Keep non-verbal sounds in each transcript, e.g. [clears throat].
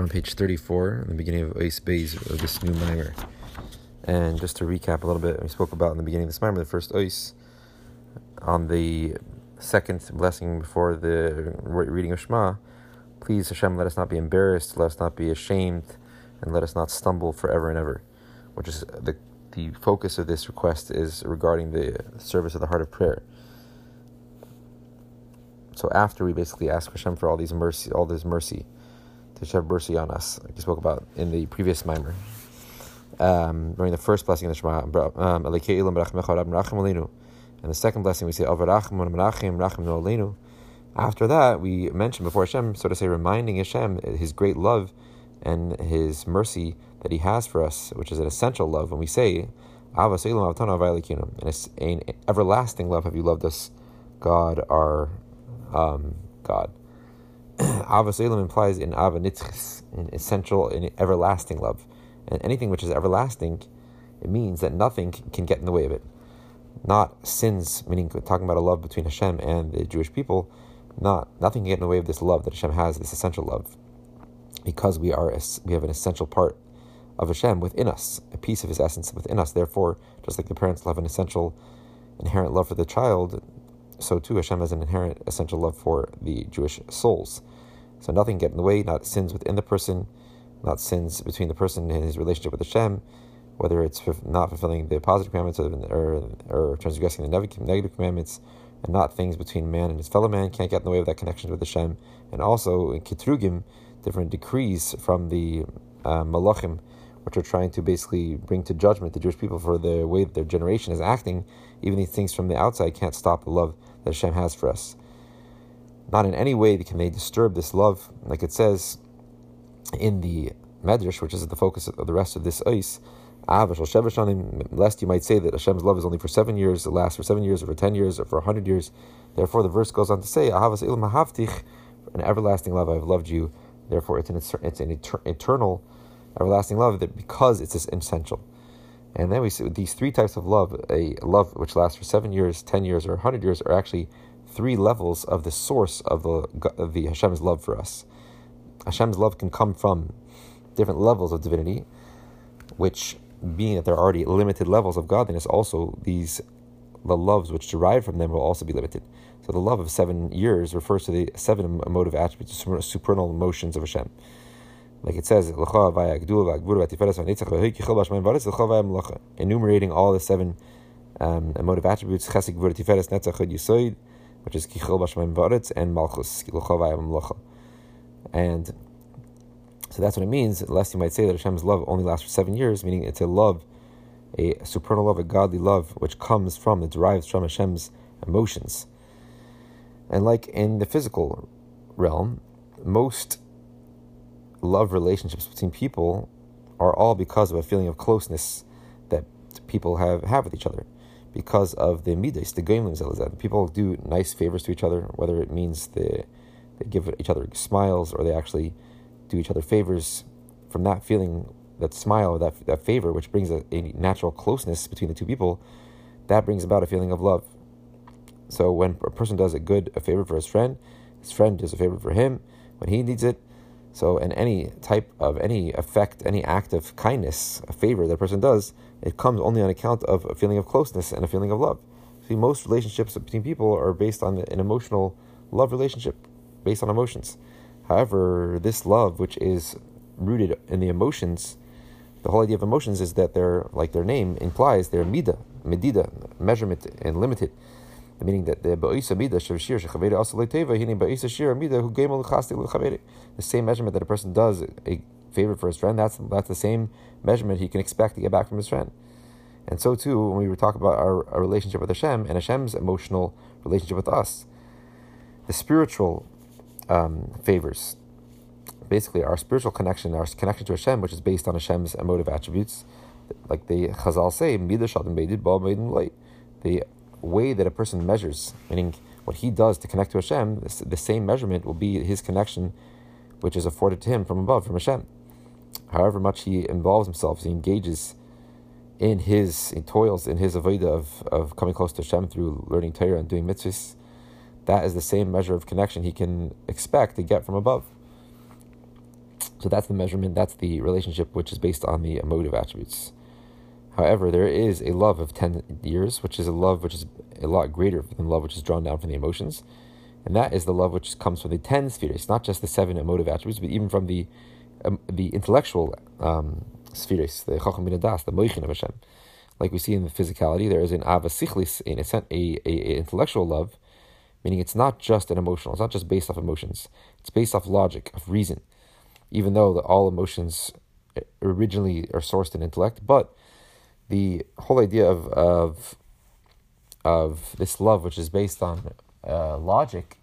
on page 34, in the beginning of Ois Beis of this new mimer. And just to recap a little bit, we spoke about in the beginning of this mimer, the first Ois, on the second blessing before the reading of Shema. Please, Hashem, let us not be embarrassed, let us not be ashamed, and let us not stumble forever and ever. Which is the the focus of this request is regarding the service of the heart of prayer. So after we basically ask Hashem for all these mercy, all this mercy, to have mercy on us, like you spoke about in the previous mimer. Um, during the first blessing of the Shema, um, and the second blessing we say After that, we mention before Hashem, so to say, reminding Hashem His great love and His mercy that He has for us, which is an essential love. When we say, and it's an everlasting love have you loved us, God, our um, God. [clears throat] Avaselim implies in Ava Nitzchis, an essential and everlasting love. And anything which is everlasting, it means that nothing can get in the way of it. Not sins, meaning talking about a love between Hashem and the Jewish people, not nothing can get in the way of this love that Hashem has, this essential love. Because we are we have an essential part of Hashem within us, a piece of his essence within us. Therefore, just like the parents have an essential inherent love for the child, so too Hashem has an inherent essential love for the Jewish souls. So nothing get in the way, not sins within the person, not sins between the person and his relationship with Hashem, whether it's not fulfilling the positive commandments or, or, or transgressing the negative commandments, and not things between man and his fellow man can't get in the way of that connection with Hashem. And also in Kitrugim, different decrees from the uh, Malachim, which are trying to basically bring to judgment the Jewish people for the way their generation is acting. Even these things from the outside can't stop the love that Hashem has for us. Not in any way can they disturb this love, like it says in the Medrash, which is the focus of the rest of this ice. Ah, lest you might say that Hashem's love is only for seven years, it lasts for seven years, or for ten years, or for a hundred years. Therefore, the verse goes on to say, ah, an everlasting love I have loved you. Therefore, it's an, it's an eternal, everlasting love that because it's essential. And then we see these three types of love a love which lasts for seven years, ten years, or a hundred years are actually three levels of the source of the, of the Hashem's love for us. Hashem's love can come from different levels of divinity, which, being that there are already limited levels of godliness, also these the loves which derive from them will also be limited. So the love of seven years refers to the seven emotive attributes, the supernal emotions of Hashem. Like it says, enumerating all the seven um, emotive attributes, which is kichel, bashmaim, varetz, and malchus, and so that's what it means. Lest you might say that Hashem's love only lasts for seven years, meaning it's a love, a supernal love, a godly love, which comes from, it derives from Hashem's emotions. And like in the physical realm, most love relationships between people are all because of a feeling of closeness that people have, have with each other. Because of the midas, the goimlim People do nice favors to each other, whether it means they, they give each other smiles or they actually do each other favors. From that feeling, that smile, that, that favor, which brings a, a natural closeness between the two people, that brings about a feeling of love. So when a person does a good a favor for his friend, his friend does a favor for him when he needs it, so, in any type of any effect, any act of kindness, a favor that a person does, it comes only on account of a feeling of closeness and a feeling of love. See, most relationships between people are based on an emotional love relationship, based on emotions. However, this love, which is rooted in the emotions, the whole idea of emotions is that they're, like their name implies, they're mida, medida, measurement, and limited meaning that the ba'isa mida shavshir shechaveda also leiteva hini ba'isa shir mida who gave the same measurement that a person does a favor for his friend. That's that's the same measurement he can expect to get back from his friend. And so too, when we were talking about our, our relationship with Hashem and Hashem's emotional relationship with us, the spiritual um, favors, basically our spiritual connection, our connection to Hashem, which is based on Hashem's emotive attributes, like the Chazal say, light. the way that a person measures, meaning what he does to connect to Hashem, the same measurement will be his connection, which is afforded to him from above, from Hashem. However much he involves himself, he engages in his, he toils in his avodah of, of coming close to Hashem through learning Torah and doing mitzvahs, that is the same measure of connection he can expect to get from above. So that's the measurement, that's the relationship which is based on the emotive attributes. However, there is a love of 10 years, which is a love which is a lot greater than love which is drawn down from the emotions. And that is the love which comes from the 10 spheres, not just the seven emotive attributes, but even from the um, the intellectual um, spheres, the Chacham bin the Moichin of Hashem. Like we see in the physicality, there is an Ava Sichlis, a, a, a, intellectual love, meaning it's not just an emotional, it's not just based off emotions, it's based off logic, of reason. Even though the, all emotions originally are sourced in intellect, but the whole idea of of of this love, which is based on uh, logic,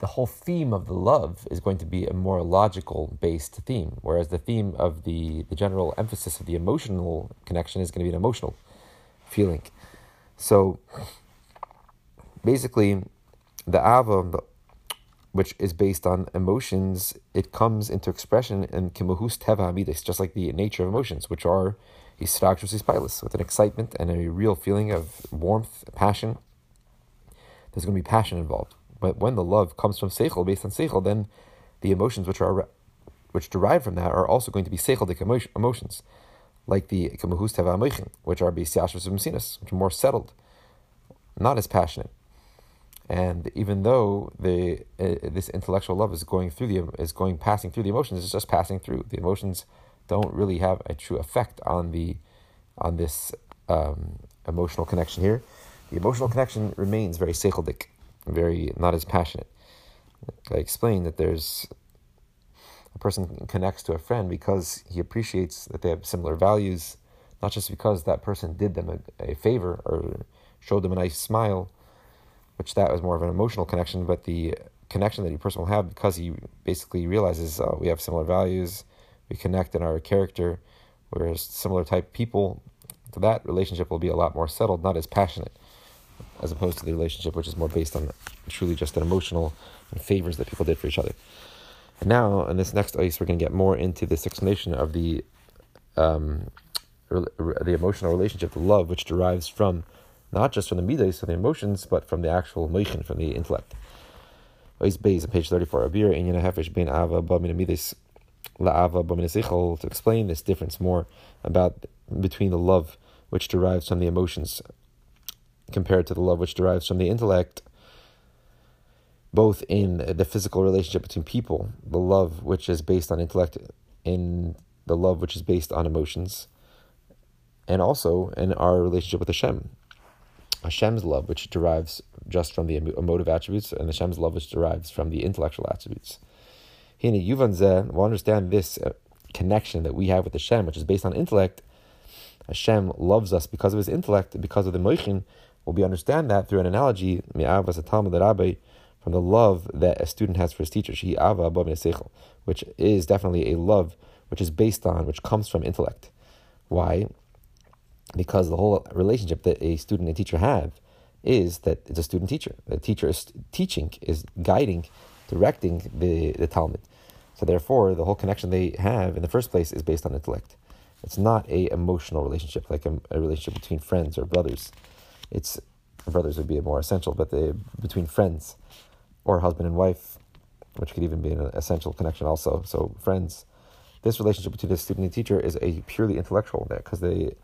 the whole theme of the love is going to be a more logical based theme, whereas the theme of the the general emphasis of the emotional connection is going to be an emotional feeling. So basically, the ava, which is based on emotions, it comes into expression in kimahus teva amidis, just like the nature of emotions, which are Yisragrus Ispilus, with an excitement and a real feeling of warmth, passion. There's going to be passion involved. But when the love comes from Seichel, based on Seichel, then the emotions which are which derive from that are also going to be Seichelic emotions, like the Kamahus Teva which are Bisiashvas which are more settled, not as passionate. And even though the uh, this intellectual love is going through the is going passing through the emotions, it's just passing through. The emotions don't really have a true effect on the on this um, emotional connection here. The emotional connection remains very seichelic, very not as passionate. I explained that there's a person connects to a friend because he appreciates that they have similar values, not just because that person did them a, a favor or showed them a nice smile, which that was more of an emotional connection, but the connection that a person will have because he basically realizes uh, we have similar values, we connect in our character, whereas similar type people, that relationship will be a lot more settled, not as passionate, as opposed to the relationship which is more based on truly just an emotional favors that people did for each other. And now, in this next ice, we're going to get more into this explanation of the um, the emotional relationship, the love, which derives from not just from the midas, from the emotions, but from the actual moichin, from the intellect. Ice Bays on page 34. Abir, Inyan Hefesh, Ben Ava, Bamina Midas, La'ava to explain this difference more about between the love which derives from the emotions compared to the love which derives from the intellect, both in the physical relationship between people, the love which is based on intellect, in the love which is based on emotions, and also in our relationship with Hashem. Hashem's love, which derives just from the emotive attributes, and Hashem's love, which derives from the intellectual attributes. Hina Yuvan will understand this uh, connection that we have with Hashem, which is based on intellect. Hashem loves us because of his intellect, because of the moichin. Will we understand that through an analogy, from the love that a student has for his teacher, which is definitely a love which is based on, which comes from intellect. Why? Because the whole relationship that a student and teacher have is that it's a student teacher. The teacher is teaching, is guiding, directing the, the Talmud. So therefore, the whole connection they have in the first place is based on intellect. It's not a emotional relationship like a, a relationship between friends or brothers. It's brothers would be more essential, but the, between friends or husband and wife, which could even be an essential connection also. So friends, this relationship between the student and teacher is a purely intellectual there because the,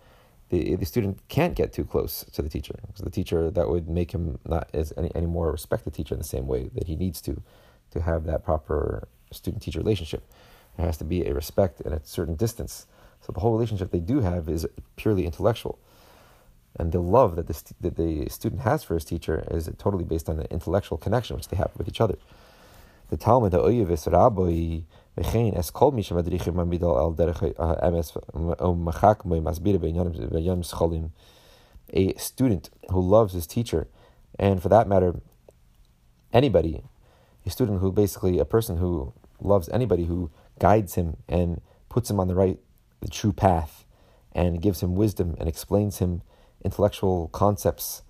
the the student can't get too close to the teacher because the teacher that would make him not as any, any more respect the teacher in the same way that he needs to to have that proper student teacher relationship. There has to be a respect and a certain distance. So the whole relationship they do have is purely intellectual. And the love that the, that the student has for his teacher is totally based on the intellectual connection which they have with each other. The Talmud, the Oyevis Rabbi, es kol mi shemadrichim mamidal al derech emes machak moy masbir be'yanim scholim. A student who loves his teacher, and for that matter, anybody a student who basically a person who loves anybody who guides him and puts him on the right, the true path, and gives him wisdom and explains him intellectual concepts,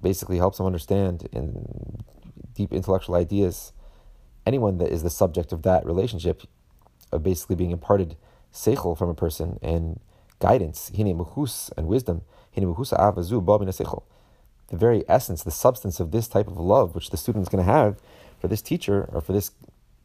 basically helps them understand in deep intellectual ideas. Anyone that is the subject of that relationship, of basically being imparted seichel from a person and guidance, hine muhus and wisdom, hine avazu seichel the very essence, the substance of this type of love, which the student is going to have for this teacher or for this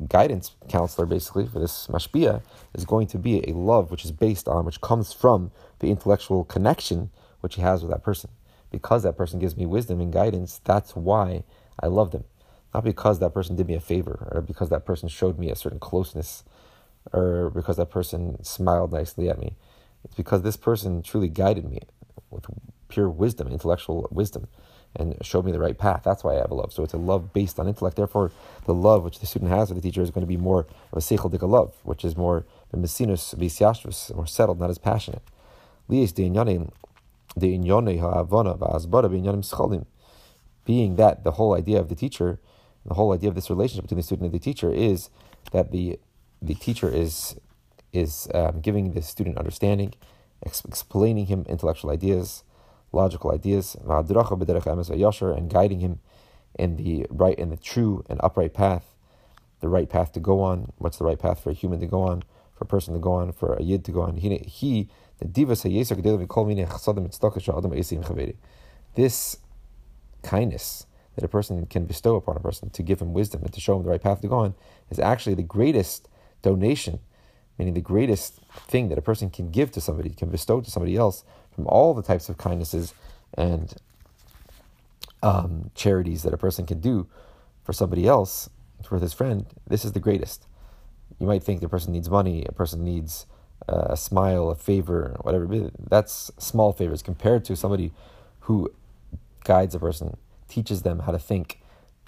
guidance counselor, basically, for this mashpia, is going to be a love which is based on, which comes from the intellectual connection which he has with that person. Because that person gives me wisdom and guidance, that's why I love them. Not because that person did me a favor, or because that person showed me a certain closeness, or because that person smiled nicely at me. It's because this person truly guided me with pure wisdom, intellectual wisdom and showed me the right path. That's why I have a love. So it's a love based on intellect. Therefore, the love which the student has for the teacher is going to be more of a seichel love, which is more mesinus bisyashvus, more settled, not as passionate. Being that the whole idea of the teacher, the whole idea of this relationship between the student and the teacher is that the the teacher is is um, giving the student understanding, ex- explaining him intellectual ideas, logical ideas, and guiding him in the right and the true and upright path, the right path to go on. What's the right path for a human to go on, for a person to go on, for a yid to go on? He, he the divas This kindness that a person can bestow upon a person to give him wisdom and to show him the right path to go on is actually the greatest donation, meaning the greatest thing that a person can give to somebody, can bestow to somebody else from all the types of kindnesses and um, charities that a person can do for somebody else, for his friend, this is the greatest. You might think the person needs money, a person needs a smile, a favor, whatever. That's small favors compared to somebody who guides a person, teaches them how to think,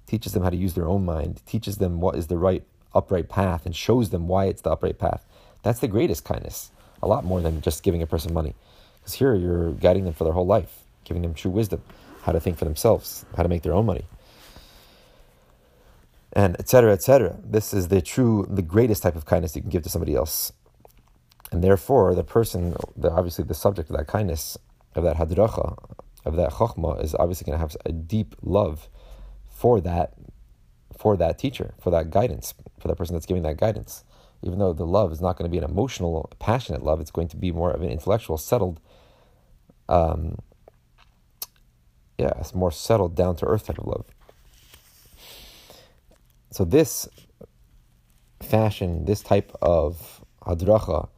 teaches them how to use their own mind, teaches them what is the right upright path, and shows them why it's the upright path. That's the greatest kindness. A lot more than just giving a person money. Because here you're guiding them for their whole life, giving them true wisdom, how to think for themselves, how to make their own money, and etc. etc. This is the true, the greatest type of kindness you can give to somebody else. And therefore, the person, the, obviously the subject of that kindness, of that hadracha, of that chokhmah, is obviously going to have a deep love for that, for that teacher, for that guidance, for that person that's giving that guidance. Even though the love is not going to be an emotional, passionate love, it's going to be more of an intellectual, settled um, yeah, it's more settled, down to earth type of love. So this fashion, this type of hadracha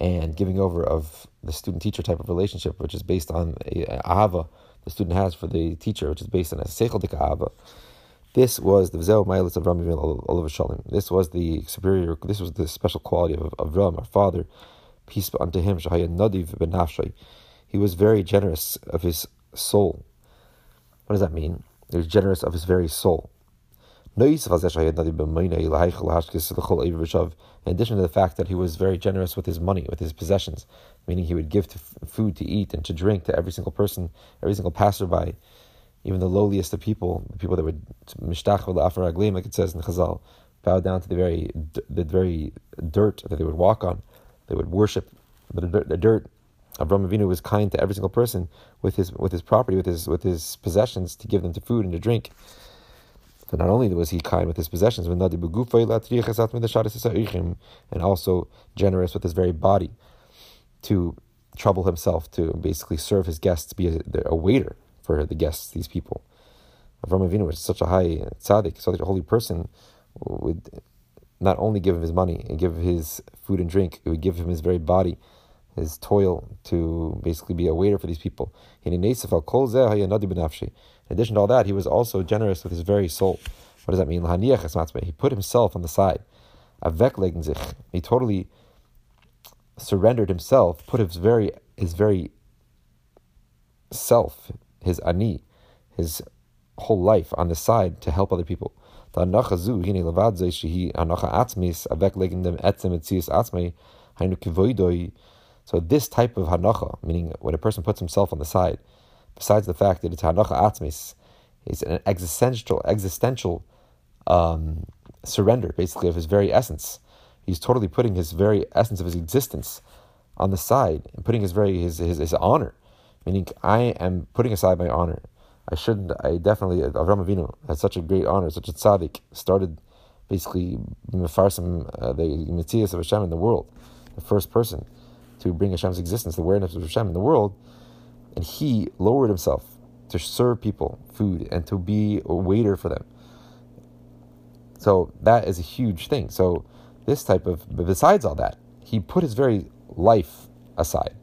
and giving over of the student-teacher type of relationship, which is based on a, a ahava the student has for the teacher, which is based on a seichel ahava. This was the Vzel Mailis of Ram Olav Shalom. This was the superior, this was the special quality of, of Ram, our father. Peace be unto him, Shahaya Nadiv ben Nafshay. He was very generous of his soul. What does that mean? He was generous of his very soul. In addition to the fact that he was very generous with his money, with his possessions, meaning he would give to food to eat and to drink to every single person, every single passerby, even the lowliest of people, the people that would mishtach like it says in Chazal, bow down to the very the very dirt that they would walk on. They would worship the dirt, the dirt Avraham Avinu was kind to every single person with his with his property, with his with his possessions, to give them to food and to drink. So not only was he kind with his possessions, and also generous with his very body to trouble himself, to basically serve his guests, be a, a waiter for the guests, these people. Avraham Avinu was such a high tzaddik, such a holy person, would not only give him his money and give his food and drink, he would give him his very body his toil to basically be a waiter for these people. In addition to all that, he was also generous with his very soul. What does that mean? He put himself on the side. He totally surrendered himself, put his very his very self, his ani, his whole life on the side to help other people. So this type of hanacha, meaning when a person puts himself on the side, besides the fact that it's hanacha atzmis, is an existential existential um, surrender, basically of his very essence. He's totally putting his very essence of his existence on the side and putting his very his his, his honor, meaning I am putting aside my honor. I shouldn't. I definitely Avram Avinu had such a great honor, such a tzaddik, started basically mefarsim uh, the mitzvahs of Hashem in the world, the first person to bring Hashem's existence, the awareness of Hashem in the world, and he lowered himself to serve people food and to be a waiter for them. So that is a huge thing. So this type of, besides all that, he put his very life aside.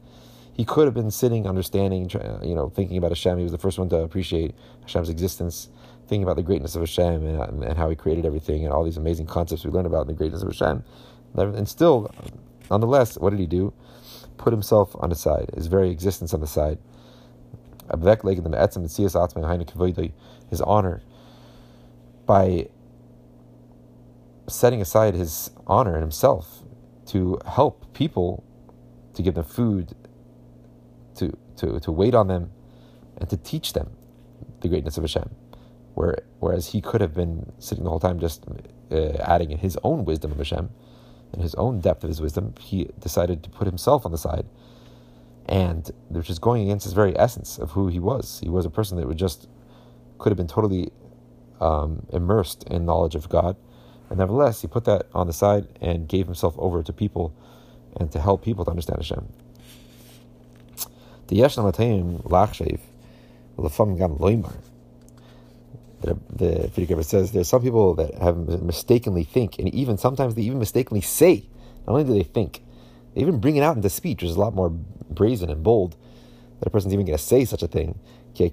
He could have been sitting, understanding, uh, you know, thinking about Hashem. He was the first one to appreciate Hashem's existence, thinking about the greatness of Hashem and, and how He created everything and all these amazing concepts we learn about in the greatness of Hashem. And still, nonetheless, what did he do? Put himself on the side, his very existence on the side. His honor by setting aside his honor and himself to help people, to give them food, to, to, to wait on them, and to teach them the greatness of Hashem. Where, whereas he could have been sitting the whole time just uh, adding in his own wisdom of Hashem, and his own depth of his wisdom, he decided to put himself on the side, and which is going against his very essence of who he was. He was a person that would just could have been totally um, immersed in knowledge of God, and nevertheless, he put that on the side and gave himself over to people and to help people to understand Hashem. The Yeshna Matayim Lachshev, Lefam Gam Loimar. The, Frierdiker says there's some people that have mistakenly think, and even sometimes they even mistakenly say. Not only do they think, even bring it out into speech, which is a lot more brazen and bold that a person's even going to say such a thing. So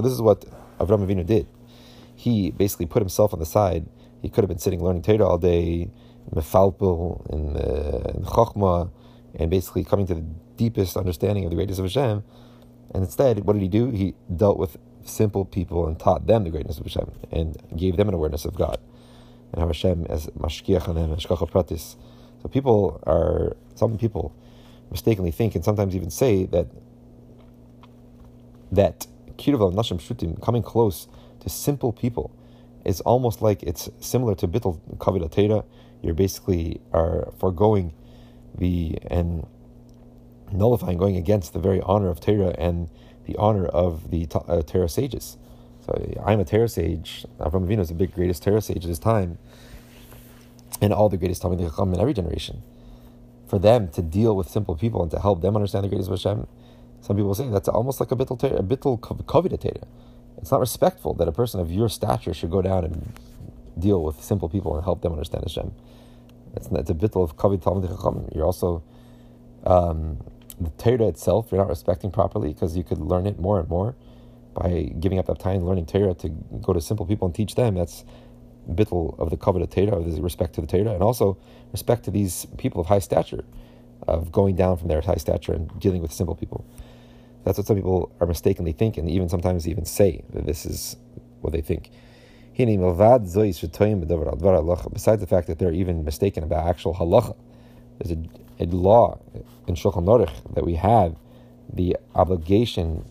this is what Avram Avinu did. He basically put himself on the side. He could have been sitting learning Torah all day, mefalpel and uh, chokhmah, and basically coming to the deepest understanding of the greatness of Hashem. And instead, what did he do? He dealt with simple people and taught them the greatness of Hashem and gave them an awareness of God and how Hashem as mashgiach on them, pratis. So people are some people mistakenly think and sometimes even say that that kirva nashim shutim coming close to simple people is almost like it's similar to bittul kavod You're basically are foregoing the and nullifying, going against the very honor of Torah and the honor of the uh, Torah sages. So I'm a Torah sage. Avram Avinu is the big greatest Torah sage of his time, and all the greatest Talmidei Chacham in every generation. For them to deal with simple people and to help them understand the greatness of Hashem, some people say that's almost like a bittul a bittul kavod It's not respectful that a person of your stature should go down and deal with simple people and help them understand Hashem. It's, it's a bittul of kavod Talmidei Chacham. You're also um, the Torah itself, you're not respecting properly because you could learn it more and more by giving up that time learning Torah to go to simple people and teach them. That's bittul of the of Torah, of the respect to the Torah, and also respect to these people of high stature, of going down from their high stature and dealing with simple people. That's what some people are mistakenly think, and even sometimes even say that this is what they think. Besides the fact that they're even mistaken about actual halacha, there's a, a law in Shulchan Aruch that we have the obligation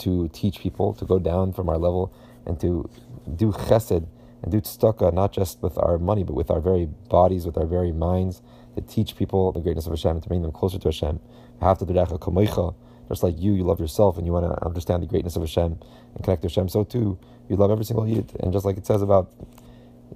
to teach people to go down from our level and to do chesed and do tzedakah, not just with our money, but with our very bodies, with our very minds, to teach people the greatness of Hashem, and to bring them closer to Hashem. Have to do a kamoicha, just like you, you love yourself and you want to understand the greatness of Hashem and connect to Hashem, so too, you love every single yid. And just like it says about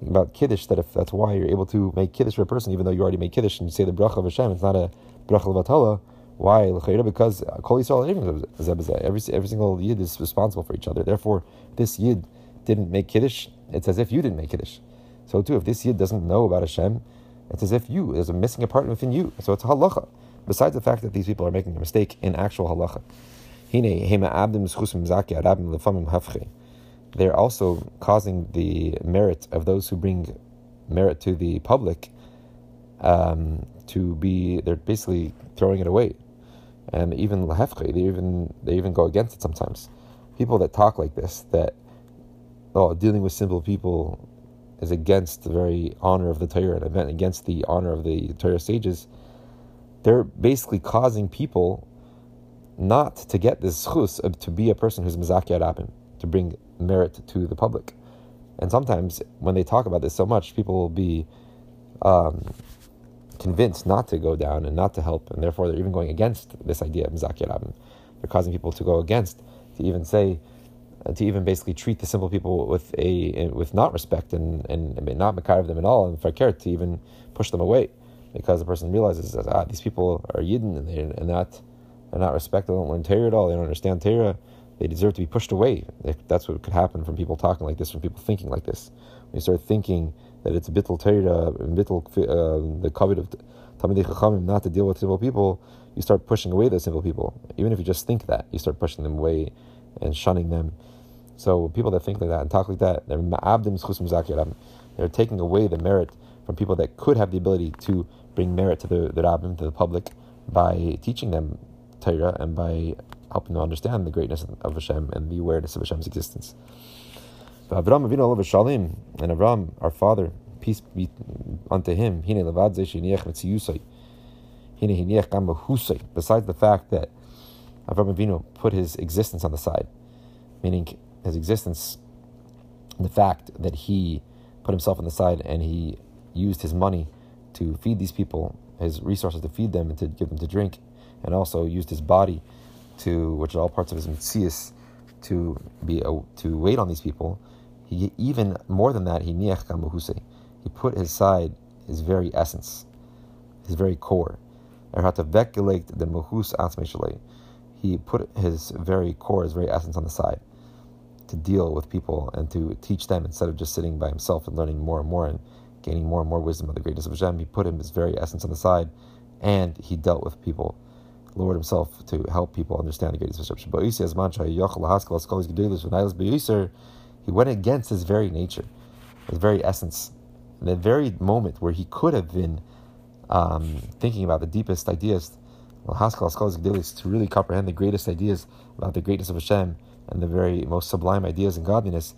about kiddush, that if that's why you're able to make kiddush for a person, even though you already made kiddush and you say the bracha of Hashem, it's not a bracha of why? Because every every single yid is responsible for each other. Therefore, this yid didn't make kiddush. It's as if you didn't make kiddush. So too, if this yid doesn't know about Hashem, it's as if you there's a missing a part within you. So it's a halacha. Besides the fact that these people are making a mistake in actual halacha. They're also causing the merit of those who bring merit to the public um, to be. They're basically throwing it away and even lahefche, they even they even go against it sometimes. People that talk like this, that oh, dealing with simple people is against the very honor of the Torah, and event against the honor of the Torah sages. They're basically causing people not to get this chus to be a person who's mizaki arabim, to bring merit to the public. And sometimes when they talk about this so much, people will be um, convinced not to go down and not to help, and therefore they're even going against this idea of Mizaki Rabbim. They're causing people to go against, to even say, uh, to even basically treat the simple people with a with not respect and, and, and not of them at all, and fakir to even push them away, because the person realizes that ah, these people are Yidden and they're, and not they're not respected, they don't learn Torah at all, they don't understand Torah, they deserve to be pushed away. That's what could happen from people talking like this, from people thinking like this. When you start thinking that it's bittul Torah, bittul uh, the kavod of Talmidei Chachamim not to deal with simple people, you start pushing away the simple people. Even if you just think that, you start pushing them away and shunning them. So people that think like that and talk like that, they're ma'abdim They're taking away the merit from people that could have the ability to bring merit to the, the rabbim, to the public, by teaching them Torah and by helping them understand the greatness of Hashem and the awareness of Hashem's existence. But Avram Avinu Shalom and Avram, our father, peace be unto him. Besides the fact that Avram Avinu put his existence on the side, meaning his existence, the fact that he put himself on the side and he used his money to feed these people, his resources to feed them and to give them to drink, and also used his body to, which are all parts of his mitzvahs, to be to wait on these people. He even more than that, he niach He put his side, his very essence, his very core. The He put his very core, his very essence on the side to deal with people and to teach them instead of just sitting by himself and learning more and more and gaining more and more wisdom of the greatness of Hashem. He put him his very essence on the side and he dealt with people, lowered himself to help people understand the greatness of Hashem. He went against his very nature, his very essence, the very moment where he could have been um, thinking about the deepest ideas, to really comprehend the greatest ideas about the greatness of Hashem and the very most sublime ideas in godliness.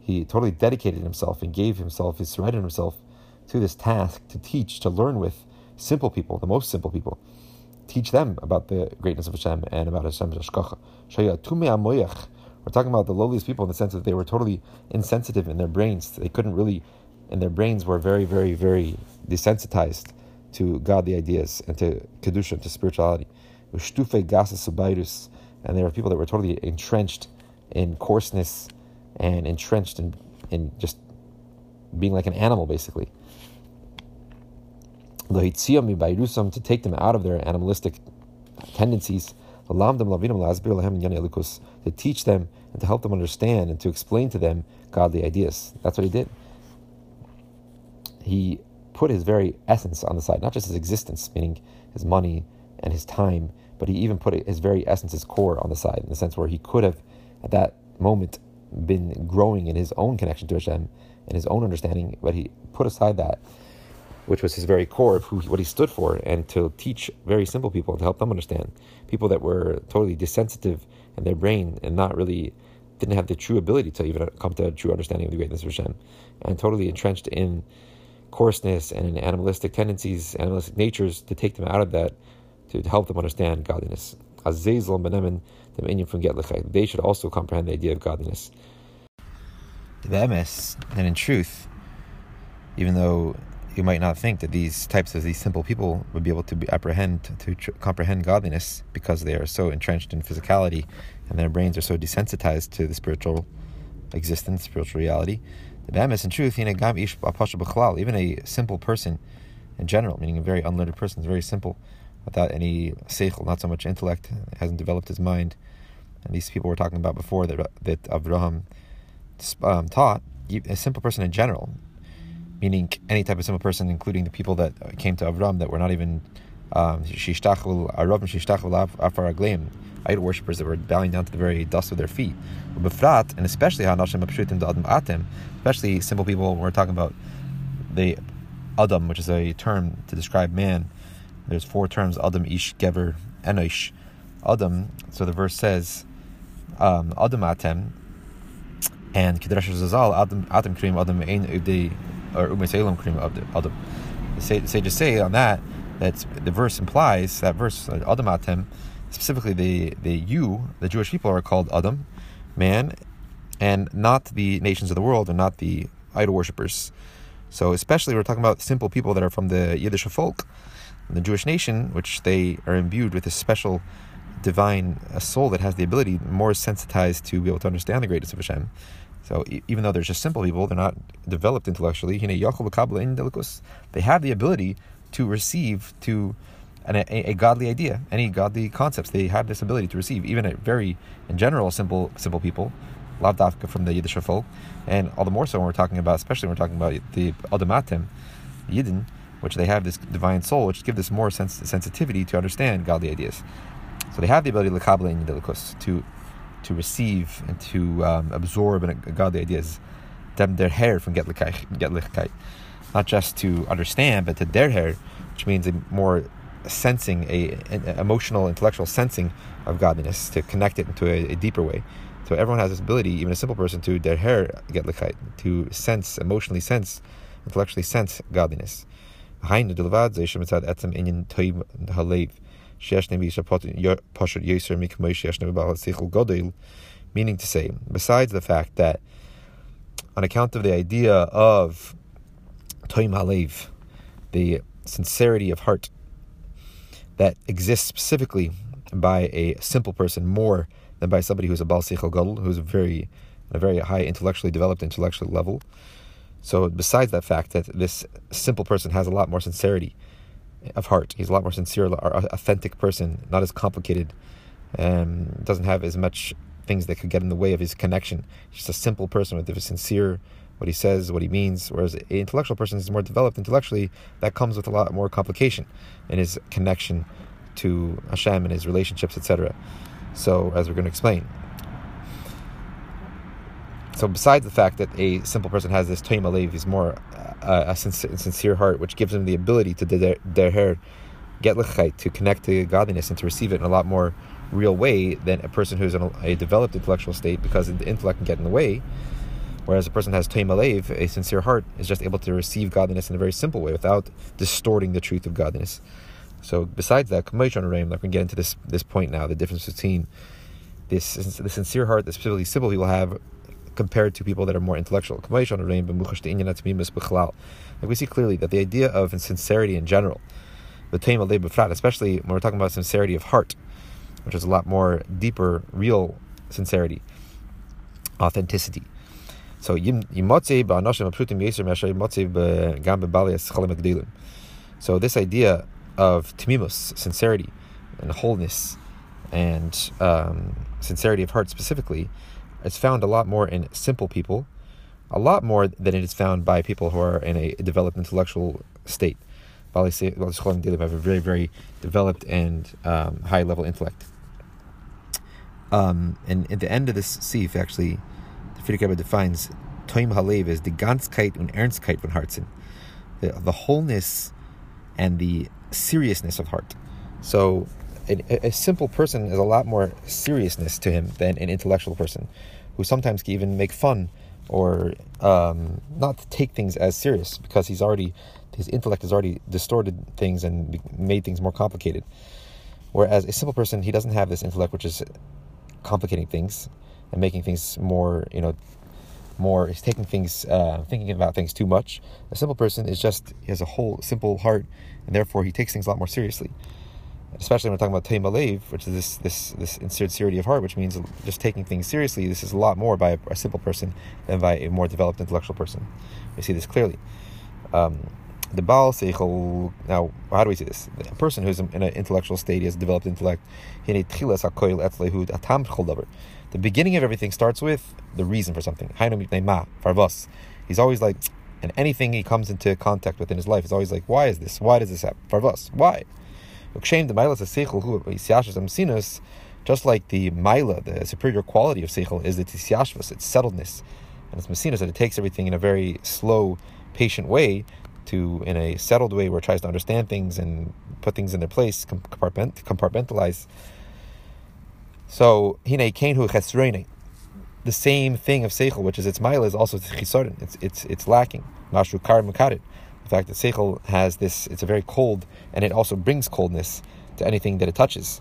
He totally dedicated himself and gave himself, he surrendered himself to this task to teach, to learn with simple people, the most simple people. Teach them about the greatness of Hashem and about Hashem's Hashgacha. We're talking about the lowliest people in the sense that they were totally insensitive in their brains. They couldn't really, in their brains, were very, very, very desensitized to godly ideas and to kedusha, to spirituality and there were people that were totally entrenched in coarseness and entrenched in, in just being like an animal, basically. To take them out of their animalistic tendencies, to teach them and to help them understand and to explain to them godly ideas. That's what he did. He put his very essence on the side, not just his existence, meaning his money, and his time, but he even put his very essence, his core on the side, in the sense where he could have, at that moment, been growing in his own connection to Hashem and his own understanding, but he put aside that, which was his very core of who, what he stood for, and to teach very simple people to help them understand. People that were totally desensitive in their brain and not really didn't have the true ability to even come to a true understanding of the greatness of Hashem, and totally entrenched in coarseness and in animalistic tendencies, animalistic natures, to take them out of that to help them understand godliness. They should also comprehend the idea of godliness. The MS, and in truth, even though you might not think that these types of these simple people would be able to be apprehend to tr- comprehend godliness because they are so entrenched in physicality and their brains are so desensitized to the spiritual existence, spiritual reality. The MS, in truth, even a simple person in general, meaning a very unlearned person, is very simple without any seichel, not so much intellect, hasn't developed his mind. And these people we're talking about before that that Avraham um, taught, a simple person in general, meaning any type of simple person, including the people that came to Avram that were not even um, idol worshippers that were bowing down to the very dust of their feet. And especially Hanashim Apshutim Adam Atem, especially simple people when we're talking about the Adam, which is a term to describe man there's four terms: Adam, Ish, Gever, Enosh. Adam. So the verse says, um, Adam Atem, and Kedrash Zazal, Adam Adam Krim, Adam Ein Ubdei, or Umeselam Krim Adam. Say, say just say on that that the verse implies that verse uh, Adam Atem, specifically the the you, the Jewish people are called Adam, man, and not the nations of the world, and not the idol worshippers. So especially we're talking about simple people that are from the Yiddish folk the Jewish nation, which they are imbued with a special divine a soul that has the ability, more sensitized to be able to understand the greatness of Hashem. So even though they're just simple people, they're not developed intellectually. They have the ability to receive, to an, a, a, godly idea, any godly concepts. They have this ability to receive, even a very, in general, simple simple people, lavdafka from the Yiddish folk, and all the more so when we're talking about, especially when we're talking about the Adamatim, Yidden, which they have this divine soul, which give this more sens- sensitivity to understand godly ideas. So they have the ability to to receive and to um, absorb and godly ideas. Their hair from Gettlichkeit, not just to understand, but to their hair, which means a more sensing, a, a, emotional, intellectual sensing of godliness to connect it into a, a, deeper way. So everyone has this ability, even a simple person, to their hair Gettlichkeit, to sense, emotionally sense, intellectually sense godliness. Meaning to say, besides the fact that on account of the idea of Toim the sincerity of heart that exists specifically by a simple person more than by somebody who's a Baal Seichel Gadol, who's very, a very high intellectually developed intellectual level. So, besides that fact that this simple person has a lot more sincerity of heart, he's a lot more sincere, or authentic person, not as complicated, um, doesn't have as much things that could get in the way of his connection. He's just a simple person with a sincere what he says, what he means. Whereas an intellectual person is more developed intellectually, that comes with a lot more complication in his connection to Hashem and his relationships, etc. So, as we're going to explain. So, besides the fact that a simple person has this toim alev, he's more uh, a sincere, sincere, heart, which gives him the ability to hair Gettlichkeit, to connect to godliness and to receive it in a lot more real way than a person who's in a, a developed intellectual state because the intellect can get in the way. Whereas a person has Taim Alev, a sincere heart, is just able to receive godliness in a very simple way without distorting the truth of godliness. So besides that, like we get into this this point now, the difference between this the sincere heart that specifically simple people have compared to people that are more intellectual. Like we see clearly that the idea of sincerity in general, especially when we're talking about sincerity of heart, which is a lot more deeper, real sincerity, authenticity. So. So this idea of tmimus, sincerity and wholeness, and um, sincerity of heart specifically, is found a lot more in simple people, a lot more than it is found by people who are in a developed intellectual state. Have a very, very developed and um, high level intellect. Um, and at the end of this sif, actually, Frierdiker Rebbe defines Toim Halev as the Ganzkeit und Ernstkeit von Herzen, the, the wholeness and the seriousness of heart. So, a, a, simple person is a lot more seriousness to him than an intellectual person, who sometimes can even make fun or um, not take things as serious because he's already his intellect has already distorted things and made things more complicated. Whereas a simple person, he doesn't have this intellect which is complicating things and making things more, you know, more. He's taking things, uh, thinking about things too much. A simple person is just he has a whole simple heart, and therefore he takes things a lot more seriously. Especially when we're talking about Alev, which is this this this sincerity of heart, which means just taking things seriously. This is a lot more by a, a simple person than by a more developed intellectual person. We see this clearly. Um, the Baal Seichel, now, how do we see this? A person who's in an intellectual state, he has developed intellect, the beginning of everything starts with the reason for something. He's always like, and anything he comes into contact with in his life is always like, why is this? Why does this happen? Farvas, why? Just like the maila, the superior quality of seichel is the tisyashvas, its settledness, and its messinas, that it takes everything in a very slow, patient way to, in a settled way where it tries to understand things and put things in their place, compartmentalize so hine kenhu chesreine. The same thing of seichel, which is its mile, is also chisorin. It's it's it's lacking. Mashru kar makarit. The fact that seichel has this, it's a very cold, and it also brings coldness to anything that it touches.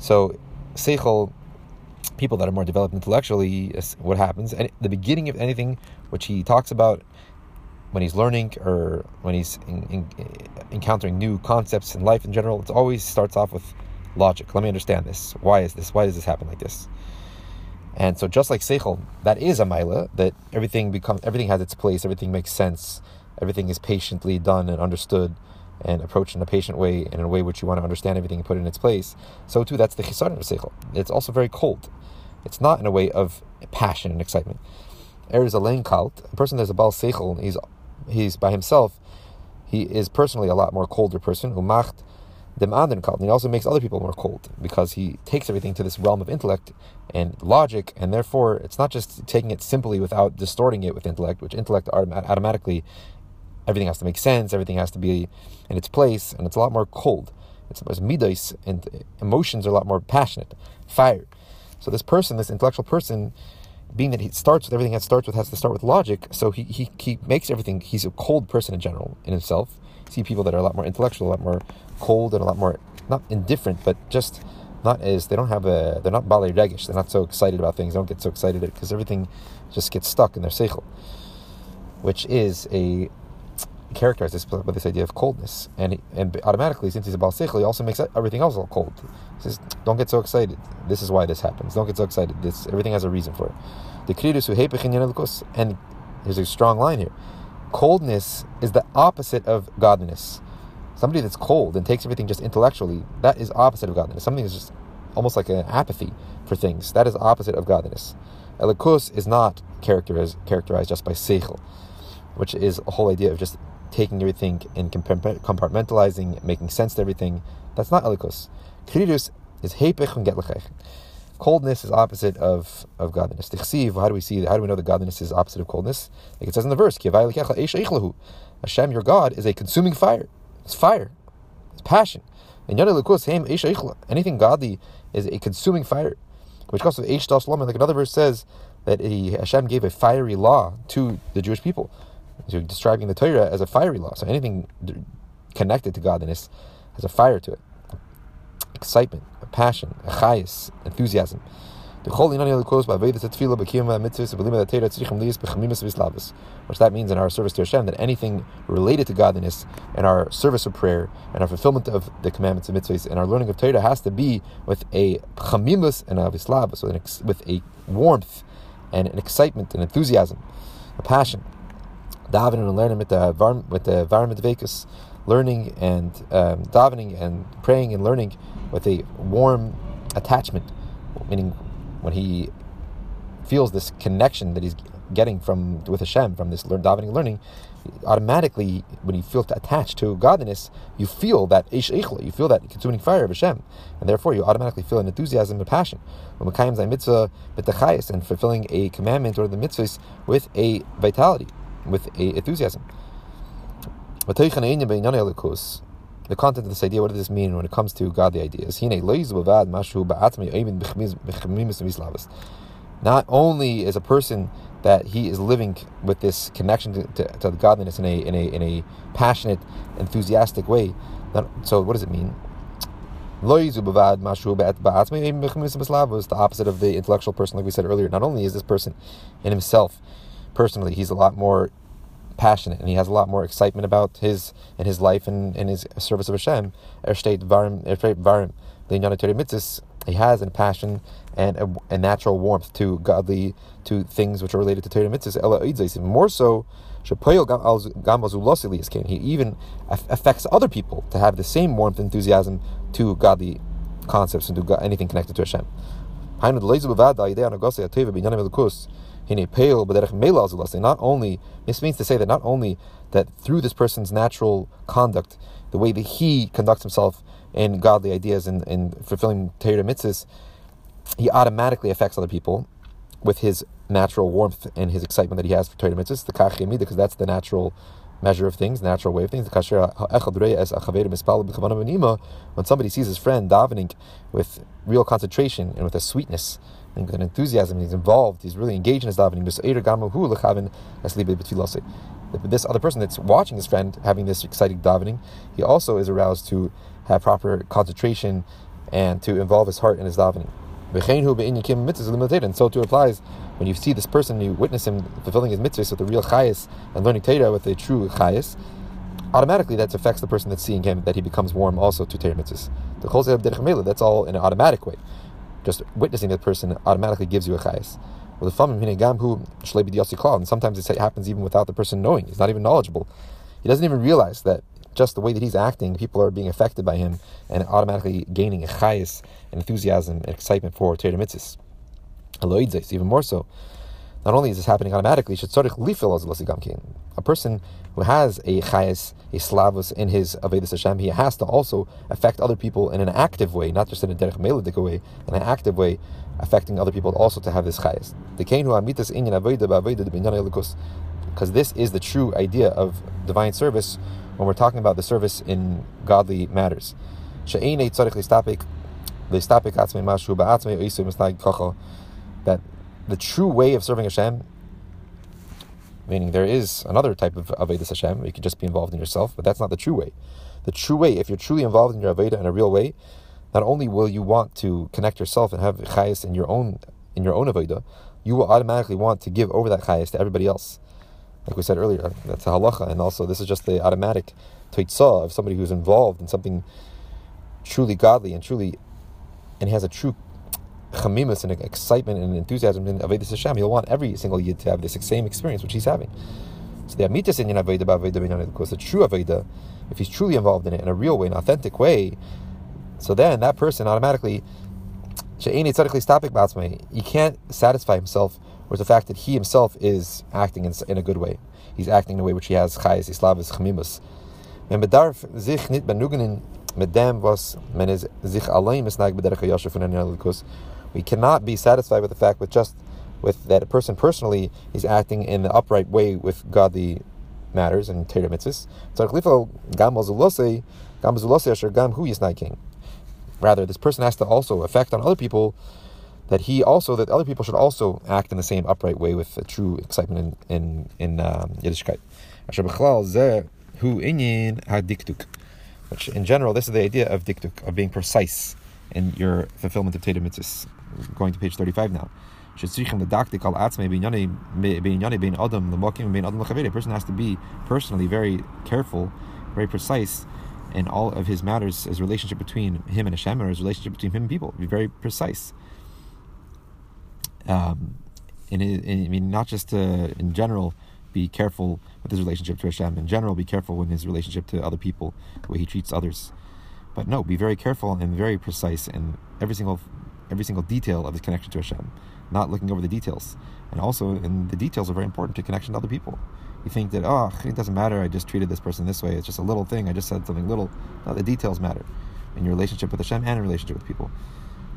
So seichel, people that are more developed intellectually, what happens? And the beginning of anything which he talks about when he's learning or when he's in, in, encountering new concepts in life in general, it always starts off with logic. Let me understand this. Why is this? Why does this happen like this? And so, just like seichel, that is a mila that everything becomes, everything has its place, everything makes sense, everything is patiently done and understood, and approached in a patient way and in a way which you want to understand everything and put in its place, so too that's the chisaron seichel. It's also very cold. It's not in a way of passion and excitement. Er is a lane kalt, a person that's a bal seichel, he's he's by himself, he is personally a lot more colder person. Umacht dem kalt. And he also makes other people more cold because he takes everything to this realm of intellect and logic, and therefore it's not just taking it simply without distorting it with intellect, which intellect automatically everything has to make sense, everything has to be in its place, and it's a lot more cold. It's, it's midas, and emotions are a lot more passionate, fire. So this person, this intellectual person, being that he starts with everything that starts with has to start with logic, so he, he, he makes everything, he's a cold person in general, in himself. see people that are a lot more intellectual, a lot more cold, and a lot more, not indifferent, but just not as, they don't have a, they're not balei regish, they're not so excited about things, they don't get so excited because everything just gets stuck in their seichel, which is a characterize this by this idea of coldness, and and automatically, since he's a Baal Seichel, he also makes everything else all cold. He says, "Don't get so excited. This is why this happens. Don't get so excited. This everything has a reason for it." The kridus who and there's a strong line here. Coldness is the opposite of godliness. Somebody that's cold and takes everything just intellectually, that is opposite of godliness. Something is just almost like an apathy for things. That is opposite of godliness. Elikus is not characterized, characterized just by seichel, which is a whole idea of just taking everything and compartmentalizing, making sense to everything. That's not elikus. Kridus is heipech and Gettlichkeit. Coldness is opposite of, of godliness. How do we see? How do we know that godliness is opposite of coldness? Like it says in the verse, Hashem, your God, is a consuming fire. It's fire. It's passion. And anything godly is a consuming fire. Which comes with Eish Like another verse says that he, Hashem gave a fiery law to the Jewish people. So describing the Torah as a fiery law. So anything connected to godliness has a fire to it. Excitement, a passion, a chayas, enthusiasm. Which that means in our service to Hashem that anything related to godliness and our service of prayer and our fulfillment of the commandments and mitzvahs and our learning of Torah has to be with a chamimus and a with a warmth and an excitement and enthusiasm, a passion davening and learning with the with the vekas, learning and um, davening and praying and learning with a warm attachment, meaning when he feels this connection that he's getting from with Hashem from this learn, davening learning, automatically when you feel attached to godliness, you feel that ish you feel that consuming fire of Hashem, and therefore you automatically feel an enthusiasm and passion. When mitzvah and fulfilling a commandment or the mitzvahs with a vitality with a enthusiasm. The content of this idea, what does this mean when it comes to godly ideas? Not only is a person that he is living with this connection to, to, to godliness in a, in, a, in a passionate, enthusiastic way. so, what does it mean? the opposite of the intellectual person, like we said earlier. Not only is this person in himself personally, he's a lot more passionate and he has a lot more excitement about his and his life and, and his service of Hashem. He has a passion and a, a, natural warmth to godly to things which are related to Torah mitzvahs. More so, he even affects other people to have the same warmth enthusiasm to godly concepts and to anything connected to Hashem. Not only, this means to say that not only that through this person's natural conduct, the way that he conducts himself in godly ideas and in, in fulfilling Torah mitzvahs, he automatically affects other people with his natural warmth and his excitement that he has for Torah mitzvahs, the kach because that's the natural measure of things, natural way of things. When somebody sees his friend davening with real concentration and with a sweetness and with an enthusiasm, he's involved, he's really engaged in his davening. This other person that's watching his friend having this exciting davening, he also is aroused to have proper concentration and to involve his heart in his davening. And so too applies when you see this person, you witness him fulfilling his mitzvahs with the real chayas and learning Torah with a true chayas, automatically that affects the person that's seeing him, that he becomes warm also to Torah mitzvahs. That's all in an automatic way. Just witnessing that person automatically gives you a chayas. Well, and sometimes it happens even without the person knowing. He's not even knowledgeable. He doesn't even realize that just the way that he's acting, people are being affected by him and automatically gaining a chayas, enthusiasm, and excitement for Torah mitzvahs. Even more so. Not only is this happening automatically, a person who has a chayas, a slavus in his Avedis Hashem, he has to also affect other people in an active way, not just in a derech meladik way, in an active way, affecting other people also to have this chayas. Because this is the true idea of divine service when we're talking about the service in godly matters. That the true way of serving Hashem, meaning there is another type of Avedis Hashem, you can just be involved in yourself, but that's not the true way. The true way, if you're truly involved in your Aveda in a real way, not only will you want to connect yourself and have chayas in your own in your own avodah, you will automatically want to give over that chayas to everybody else. Like we said earlier, that's a halacha, and also this is just the automatic toitzah of somebody who's involved in something truly godly and truly, and has a true chamimus and excitement and enthusiasm in Avedis Hashem. He'll want every single yid to have this same experience which he's having. So the amitas in Aveda Aveda of course, the true Aveda, if he's truly involved in it in a real way, an authentic way, so then that person automatically, he can't satisfy himself with the fact that he himself is acting in, a good way. He's acting in a way which he has chayes, islavis, chamimus. Men bedarf was men is We cannot be satisfied with the fact with just with that a person personally is acting in the upright way with godly matters and Torah. Rather, this person has to also affect on other people that he also that other people should also act in the same upright way with a true excitement in in in um, Yiddishkeit. Which in general, this is the idea of diktuk, of being precise in your fulfillment of Teda Mitzvahs. Going to page 35 now. A person has to be personally very careful, very precise in all of his matters, his relationship between him and Hashem, or his relationship between him and people. Be very precise. Um, in, in, I mean, not just to, in general, be careful with his relationship to Hashem. In general, be careful in his relationship to other people, the way he treats others. But no, be very careful and very precise in every single every single detail of his connection to Hashem, not looking over the details. And also, and the details are very important to connection to other people. You think that, oh, it doesn't matter, I just treated this person this way, it's just a little thing, I just said something little. No, the details matter in your relationship with Hashem and in relationship with people.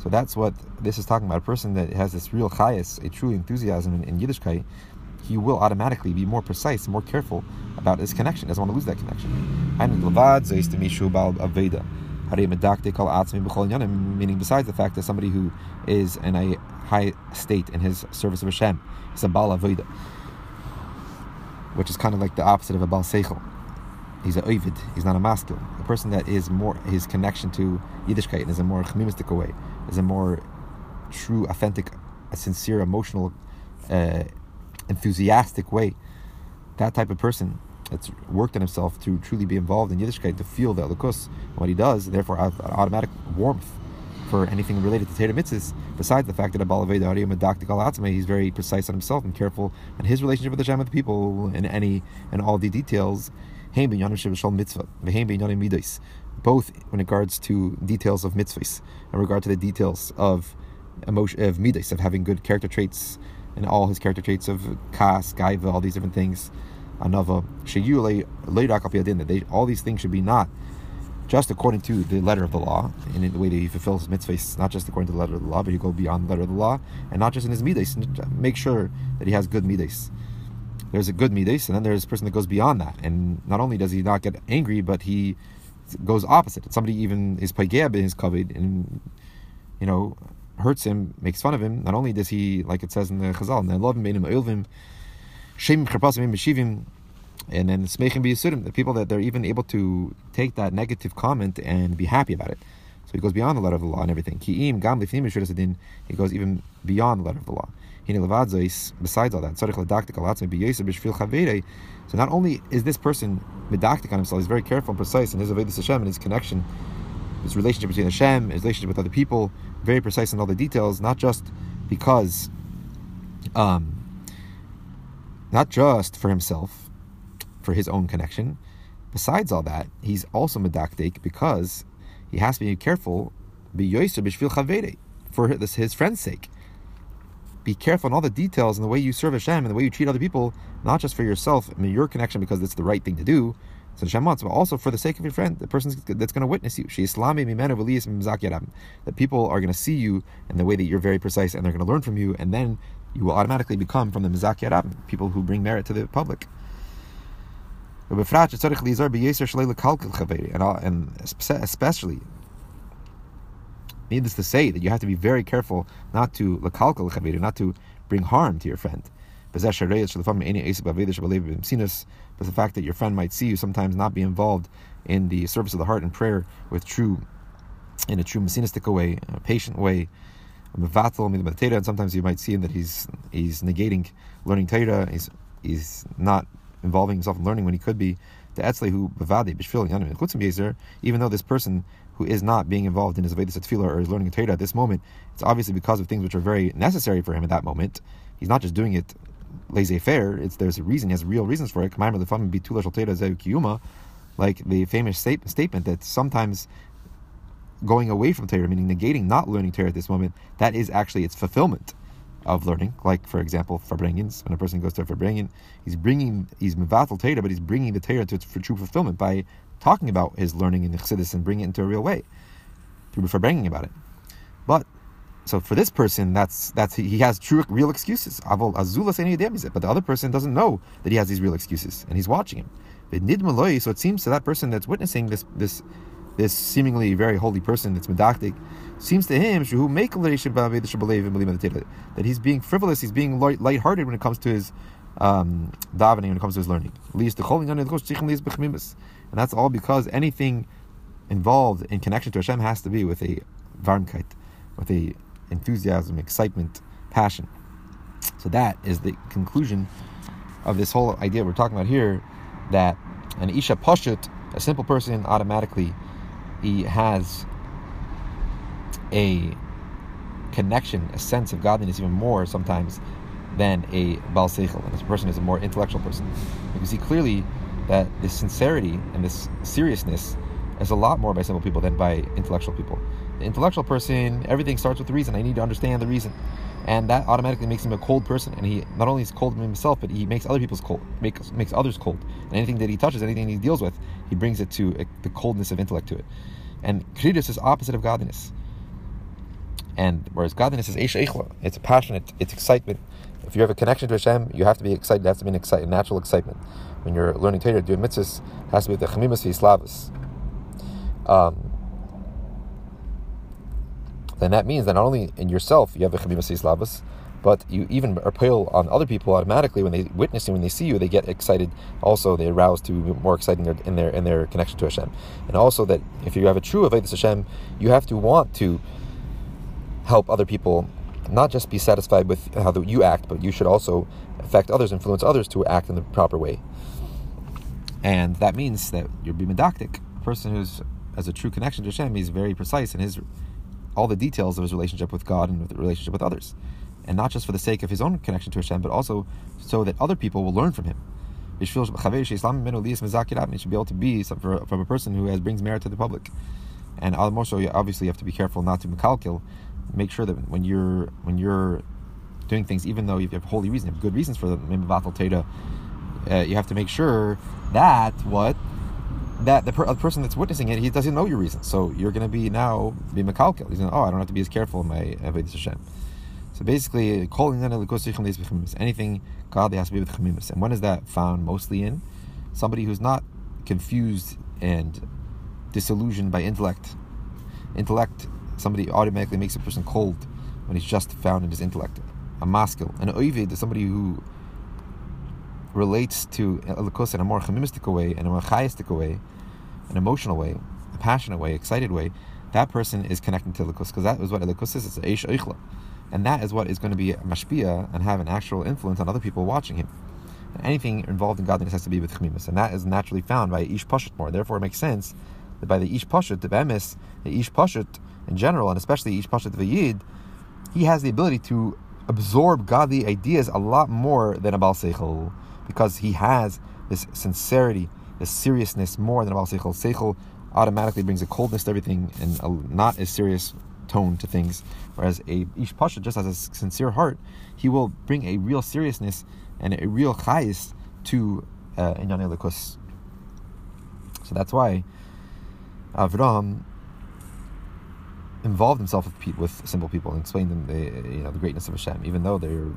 So that's what this is talking about. A person that has this real chayas, a true enthusiasm in, in Yiddishkeit, he will automatically be more precise, more careful about his connection. Doesn't want to lose that connection. Meaning, besides the fact that somebody who is in a high state in his service of Hashem, is a Baal Avodah, which is kind of like the opposite of a Baal Seichel. He's a Ovid, he's not a maskil. A person that is more, his connection to Yiddishkeit is a more chemimistic way, is a more true, authentic, a sincere, emotional, uh, enthusiastic way. That type of person that's worked on himself to truly be involved in Yiddishkeit, to feel the Elokus, what he does, and therefore automatic warmth for anything related to Torah mitzvahs, besides the fact that a Balaveda Medakdik he's very precise on himself and careful in his relationship with the Shem with the people in any and all the details. Both in regards to details of mitzvahs, in regard to the details of emotion of midas, of having good character traits, and all his character traits of kas, gaiva, all these different things anava sheyule that they all these things should be not just according to the letter of the law, and in the way that he fulfills his mitzvahs, not just according to the letter of the law, but he go beyond the letter of the law, and not just in his midas. Make sure that he has good midas. There's a good midas, and then there's a person that goes beyond that. And not only does he not get angry, but he goes opposite. Somebody even is paigeb in his kavod, and you know hurts him, makes fun of him. Not only does he, like it says in the Chazal, and love him, made him, Shem and then Smechim B'Yisurim, the people that they're even able to take that negative comment and be happy about it. So he goes beyond the letter of the law and everything. Ki'im Gam Lifnim he goes even beyond the letter of the law. Besides all that, so not only is this person medactic on himself, he's very careful and precise in his avodas Hashem and his connection, his relationship between Hashem, his relationship with other people, very precise in all the details, not just because um, not just for himself, for his own connection, besides all that, he's also medakdik because he has to be careful, for his, friend's sake. Be careful in all the details and the way you serve Hashem and the way you treat other people, not just for yourself, I mean your connection because it's the right thing to do, so Hashem wants, but also for the sake of your friend, the person that's going to witness you. That people are going to see you in the way that you're very precise and they're going to learn from you, and then you will automatically become from the Mizaki people who bring merit to the public. And especially, needless to say, that you have to be very careful not to not to bring harm to your friend. But the fact that your friend might see you sometimes not be involved in the service of the heart and prayer with true, in a true messianistic way, a patient way, and sometimes you might see him that he's he's negating learning Torah, he's he's not involving himself in learning when he could be. Even though this person who is not being involved in his Avedis Tefillah or is learning Torah at this moment, it's obviously because of things which are very necessary for him at that moment. He's not just doing it laissez-faire. It's there's a reason. He has real reasons for it. Like the famous statement that sometimes going away from Torah, meaning negating, not learning Torah at this moment, that is actually its fulfillment of learning. Like, for example, Farbrengens, when a person goes to a Farbrengen, he's bringing, he's Mevatel Torah, but he's bringing the Torah to its true fulfillment by talking about his learning in the Chassidus and bringing it into a real way, through Farbrengen about it. But so for this person, that's that's he has true real excuses. But the other person doesn't know that he has these real excuses, and he's watching him. So it seems to that person that's witnessing this this this seemingly very holy person that's medactic, seems to him that he's being frivolous, he's being light, lighthearted when it comes to his um, davening, when it comes to his learning. And that's all because anything involved in connection to Hashem has to be with a varmkeit, with a enthusiasm, excitement, passion. So that is the conclusion of this whole idea we're talking about here that an Isha Pashut, a simple person, automatically he has a connection, a sense of godliness even more sometimes than a Baal Seichel. And this person is a more intellectual person. You can see clearly that this sincerity and this seriousness is a lot more by simple people than by intellectual people. The intellectual person, everything starts with the reason. I need to understand the reason. And that automatically makes him a cold person. And he not only is cold himself, but he makes other people's cold, makes, makes others cold. And anything that he touches, anything he deals with, he brings it to the coldness of intellect to it. And kridus is opposite of godliness. And whereas godliness is eish it's passionate, it's excitement. If you have a connection to Hashem, you have to be excited. It has to be an excitement, natural excitement. When you're learning Torah, doing mitzvahs, has to be the v'islavus. Um, then that means that not only in yourself you have a chabim lavas, but you even appeal on other people automatically when they witness you, when they see you, they get excited. Also, they arouse to be more exciting in their in their connection to Hashem, and also that if you have a true avodas Hashem, you have to want to help other people, not just be satisfied with how you act, but you should also affect others, influence others to act in the proper way. And that means that you're bimedactic. A person who's has a true connection to Hashem, he's very precise in his all the details of his relationship with God and with the relationship with others. And not just for the sake of his own connection to Hashem, but also so that other people will learn from him. He should be able to be from a person who has brings merit to the public. And more so, obviously, you have to be careful not to makalkil. Make sure that when you're when you're doing things, even though you have holy reason, you have good reasons for them, uh, you have to make sure that what that the, per, the, person that's witnessing it, he doesn't know your reasons. So you're going to be now be makalkel. He's going, oh, I don't have to be as careful in my avodas Hashem. So basically, calling anything godly has to be with chemimus. And when is that found mostly in? Somebody who's not confused and disillusioned by intellect. Intellect, somebody automatically makes a person cold when he's just found in his intellect. A maskil. An oivid is somebody who relates to uh, Elikos in a more chemimistic way, in a more chayistic way, an emotional way, a passionate way, excited way, that person is connecting to Elikos because that is what Elikos is. It's Eish Eichla. And that is what is going to be mashpia and have an actual influence on other people watching him. And anything involved in godliness has to be with chemimus, and that is naturally found by Ish Pashut more. Therefore, it makes sense that by the Ish Pashut, the Bemis, the Ish Pashut in general, and especially Ish Pashut Vayid, he has the ability to absorb godly ideas a lot more than a Baal Seichel because he has this sincerity this seriousness more than a Baal Seichel. Seichel automatically brings a coldness to everything and a not as serious tone to things. Whereas a Ish Pasha just has a sincere heart, he will bring a real seriousness and a real chayis to uh, Inyan Elikus. So that's why Avram involved himself with, with simple people and explained them the you know the greatness of Hashem, even though they're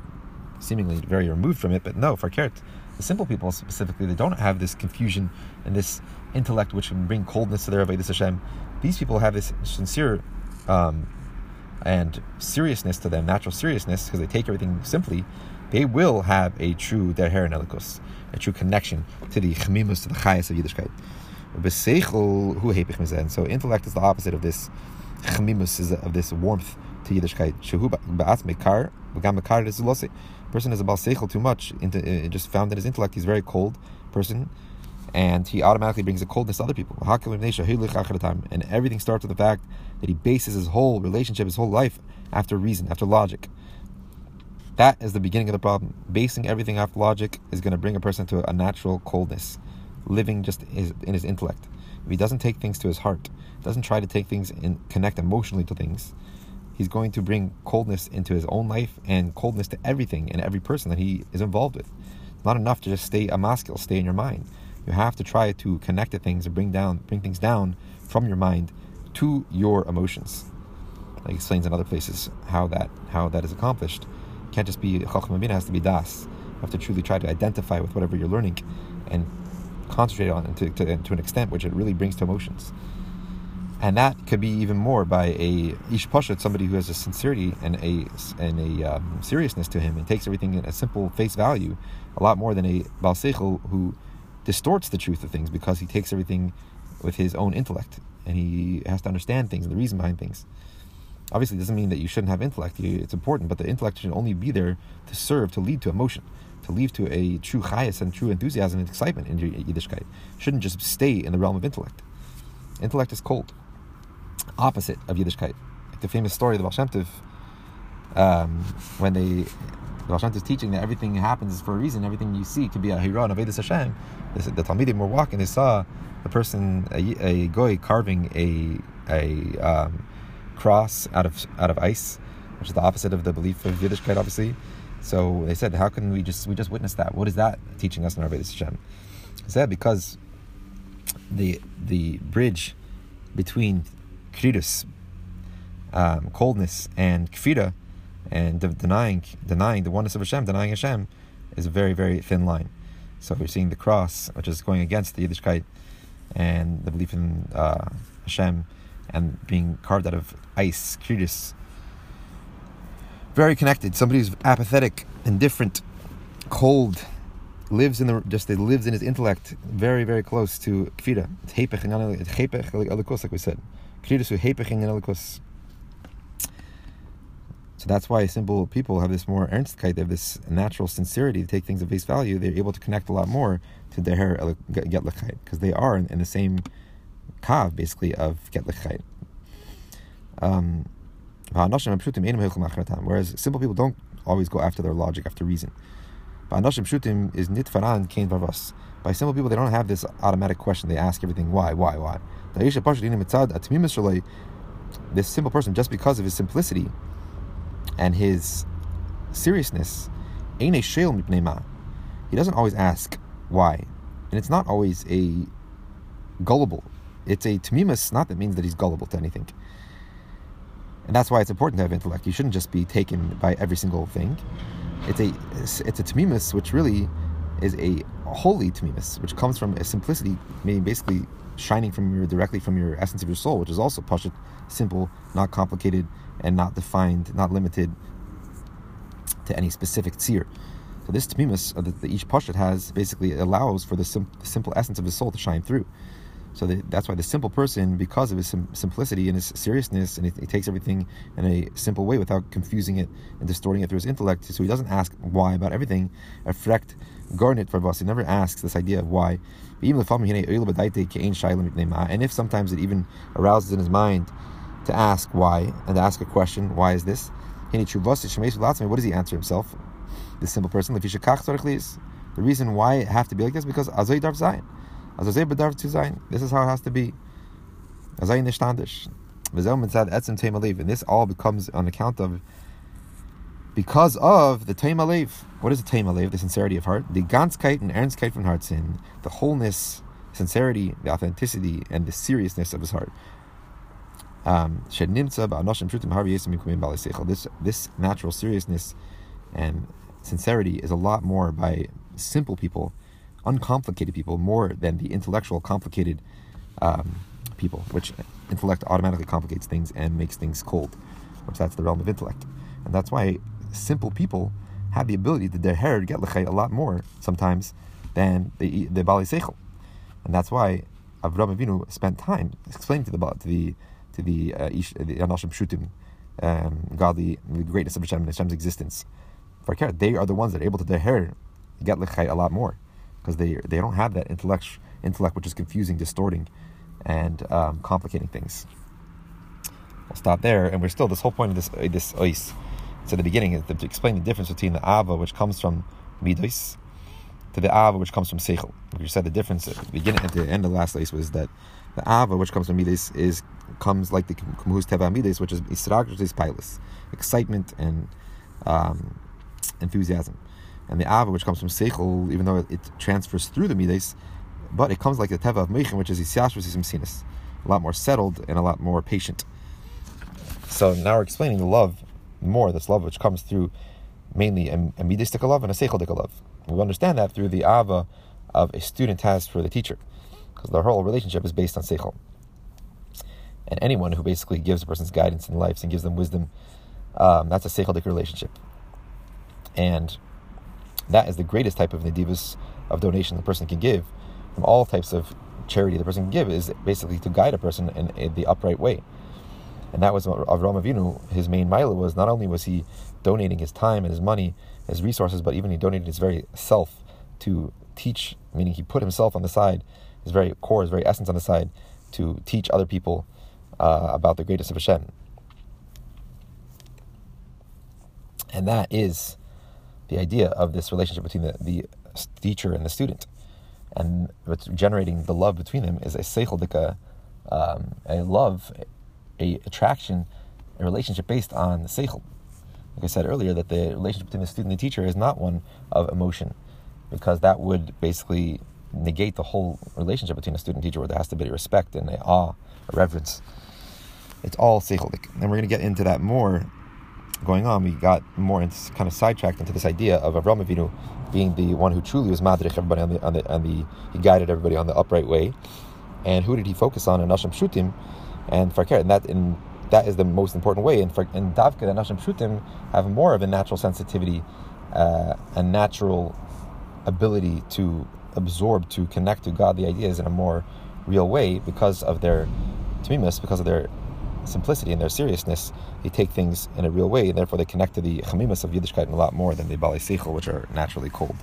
seemingly very removed from it. But no, for Kert, the simple people specifically, they don't have this confusion and this intellect which can bring coldness to their Avodah Hashem. These people have this sincere um, and seriousness to them, natural seriousness, because they take everything simply. They will have a true derher elikus, a true connection to the chemimus, to the chayas of Yiddishkeit. And so intellect is the opposite of this chemimus, is of this warmth to Yiddishkeit. Person is about seichel too much, into, uh, just found in his intellect, he's very cold person, and he automatically brings a coldness to other people. And everything starts with the fact that he bases his whole relationship, his whole life, after reason, after logic. That is the beginning of the problem. Basing everything off logic is going to bring a person to a natural coldness, living just in his intellect. If he doesn't take things to his heart, doesn't try to take things and connect emotionally to things, he's going to bring coldness into his own life and coldness to everything and every person that he is involved with. It's not enough to just stay a maskil, stay in your mind. You have to try to connect to things and bring down, bring things down from your mind to your emotions. Like explains in other places how that how that is accomplished. It can't just be chacham has to be das. You have to truly try to identify with whatever you're learning, and concentrate on it to, to, to an extent which it really brings to emotions. And that could be even more by a ish pashat, somebody who has a sincerity and a and a um, seriousness to him and takes everything at a simple face value, a lot more than a balsechel who distorts the truth of things because he takes everything with his own intellect and he has to understand things and the reason behind things. Obviously, it doesn't mean that you shouldn't have intellect. It's important, but the intellect should only be there to serve, to lead to emotion, to lead to a true chayas and true enthusiasm and excitement in Yiddishkeit. It shouldn't just stay in the realm of intellect. Intellect is cold, opposite of Yiddishkeit. Like the famous story of the Baal Shem Tov, um, when they the Baal Shem Tov is teaching that everything happens for a reason. Everything you see could be a hero and Avedis Hashem. The Talmidim were walking. They saw a person, a, a goy, carving a a um, cross out of out of ice, which is the opposite of the belief of Yiddishkeit, obviously. So they said, how can we just we just witness that? What is that teaching us in our Avedis Hashem? He said because the the bridge between kridus, um, coldness, and kfira and de- denying denying the oneness of Hashem, denying Hashem, is a very very thin line. So we're seeing the cross, which is going against the Yiddishkeit and the belief in uh, Hashem, and being carved out of ice, kridus, very connected. Somebody who's apathetic, indifferent, cold, lives in the just lives in his intellect, very very close to kfira. Like we said. So that's why simple people have this more ernstkeit, they have this natural sincerity to take things at face value. They're able to connect a lot more to their Gettlichkeit because they are in, in, the same kav basically of Gettlichkeit. Um, whereas simple people don't always go after their logic, after reason. By simple people, they don't have this automatic question. They ask everything why, why, why. This simple person, just because of his simplicity, and his seriousness, he doesn't always ask why. And it's not always a gullible. It's a tamimus, not that means that he's gullible to anything. And that's why it's important to have intellect. You shouldn't just be taken by every single thing. It's a it's a tamimus which really is a holy tamimus, which comes from a simplicity, meaning basically shining from your directly from your essence of your soul, which is also pashut, simple, not complicated, and not defined, not limited to any specific tzir. So this tmimus uh, that the each pashat has basically allows for the, sim- the, simple essence of his soul to shine through. So the, that's why the simple person, because of his sim- simplicity and his seriousness, and he, he, takes everything in a simple way without confusing it and distorting it through his intellect. So he doesn't ask why about everything. Effect garnet for He never asks this idea of why. And if sometimes it even arouses in his mind to ask why and to ask a question, why is this? What does he answer himself? This simple person, the reason why it have to be like this because Azoy Zayin. This is how it has to be. And this all becomes on account of because of the Taim Alev. What is the Taim Alev? The sincerity of heart. The Ganzkeit and Ernstkeit von Herzen. The wholeness, sincerity, the authenticity, and the seriousness of his heart. Um, this, this natural seriousness and sincerity is a lot more by simple people, uncomplicated people, more than the intellectual, complicated um, people, which intellect automatically complicates things and makes things cold, which that's the realm of intellect. And that's why simple people have the ability to their hair Gettlichkeit a lot more sometimes than the the bali seichel, and that's why Avraham Avinu spent time explaining to the to the to the uh, the Anashim Shutim, um, godly the greatness of Hashem and Hashem's existence. For they are the ones that are able to their hair Gettlichkeit a lot more because they they don't have that intellect intellect which is confusing, distorting, and um, complicating things. We'll stop there, and we're still this whole point of this uh, this ois so at the beginning is to explain the difference between the ava, which comes from midos, to the ava, which comes from seichel. We said the difference at the beginning, at the end of the last place was that the ava, which comes from midos, is comes like the kumuhus teva midos, which is isragis pilus, excitement and um, enthusiasm. And the ava, which comes from seichel, even though it transfers through the midos, but it comes like the teva of meichin, which is isyashvus sinis, a lot more settled and a lot more patient. So now we're explaining the love more, this love which comes through mainly a, a midistic love and a seichel love. We understand that through the ava of a student has for the teacher, because the whole relationship is based on seichel. And anyone who basically gives a person's guidance in life and gives them wisdom, um, that's a seichel relationship. And that is the greatest type of nadivus of donation the person can give from all types of charity the person can give is basically to guide a person in, in the upright way. And that was Avram Avinu. His main mila was not only was he donating his time and his money, his resources, but even he donated his very self to teach. Meaning he put himself on the side, his very core, his very essence on the side, to teach other people uh, about the greatness of Hashem. And that is the idea of this relationship between the, the teacher and the student. And what's generating the love between them is a seichel um, a love, a attraction, a relationship based on the seichel. Like I said earlier, that the relationship between the student and the teacher is not one of emotion, because that would basically negate the whole relationship between a student and teacher, where there has to be respect and a awe, a reverence. It's all seichelic, and we're going to get into that more. Going on, we got more into, kind of sidetracked into this idea of Avram Avinu being the one who truly was madrich everybody on the on the on the he guided everybody on the upright way, and who did he focus on in Nashim Shutim? And farker, and that in that is the most important way. And in davka, the nashim shutim have more of a natural sensitivity, uh, a natural ability to absorb, to connect to godly ideas in a more real way because of their tamimus, because of their simplicity and their seriousness. They take things in a real way, and therefore they connect to the chamimus of Yiddishkeit a lot more than the seichel, which are naturally cold.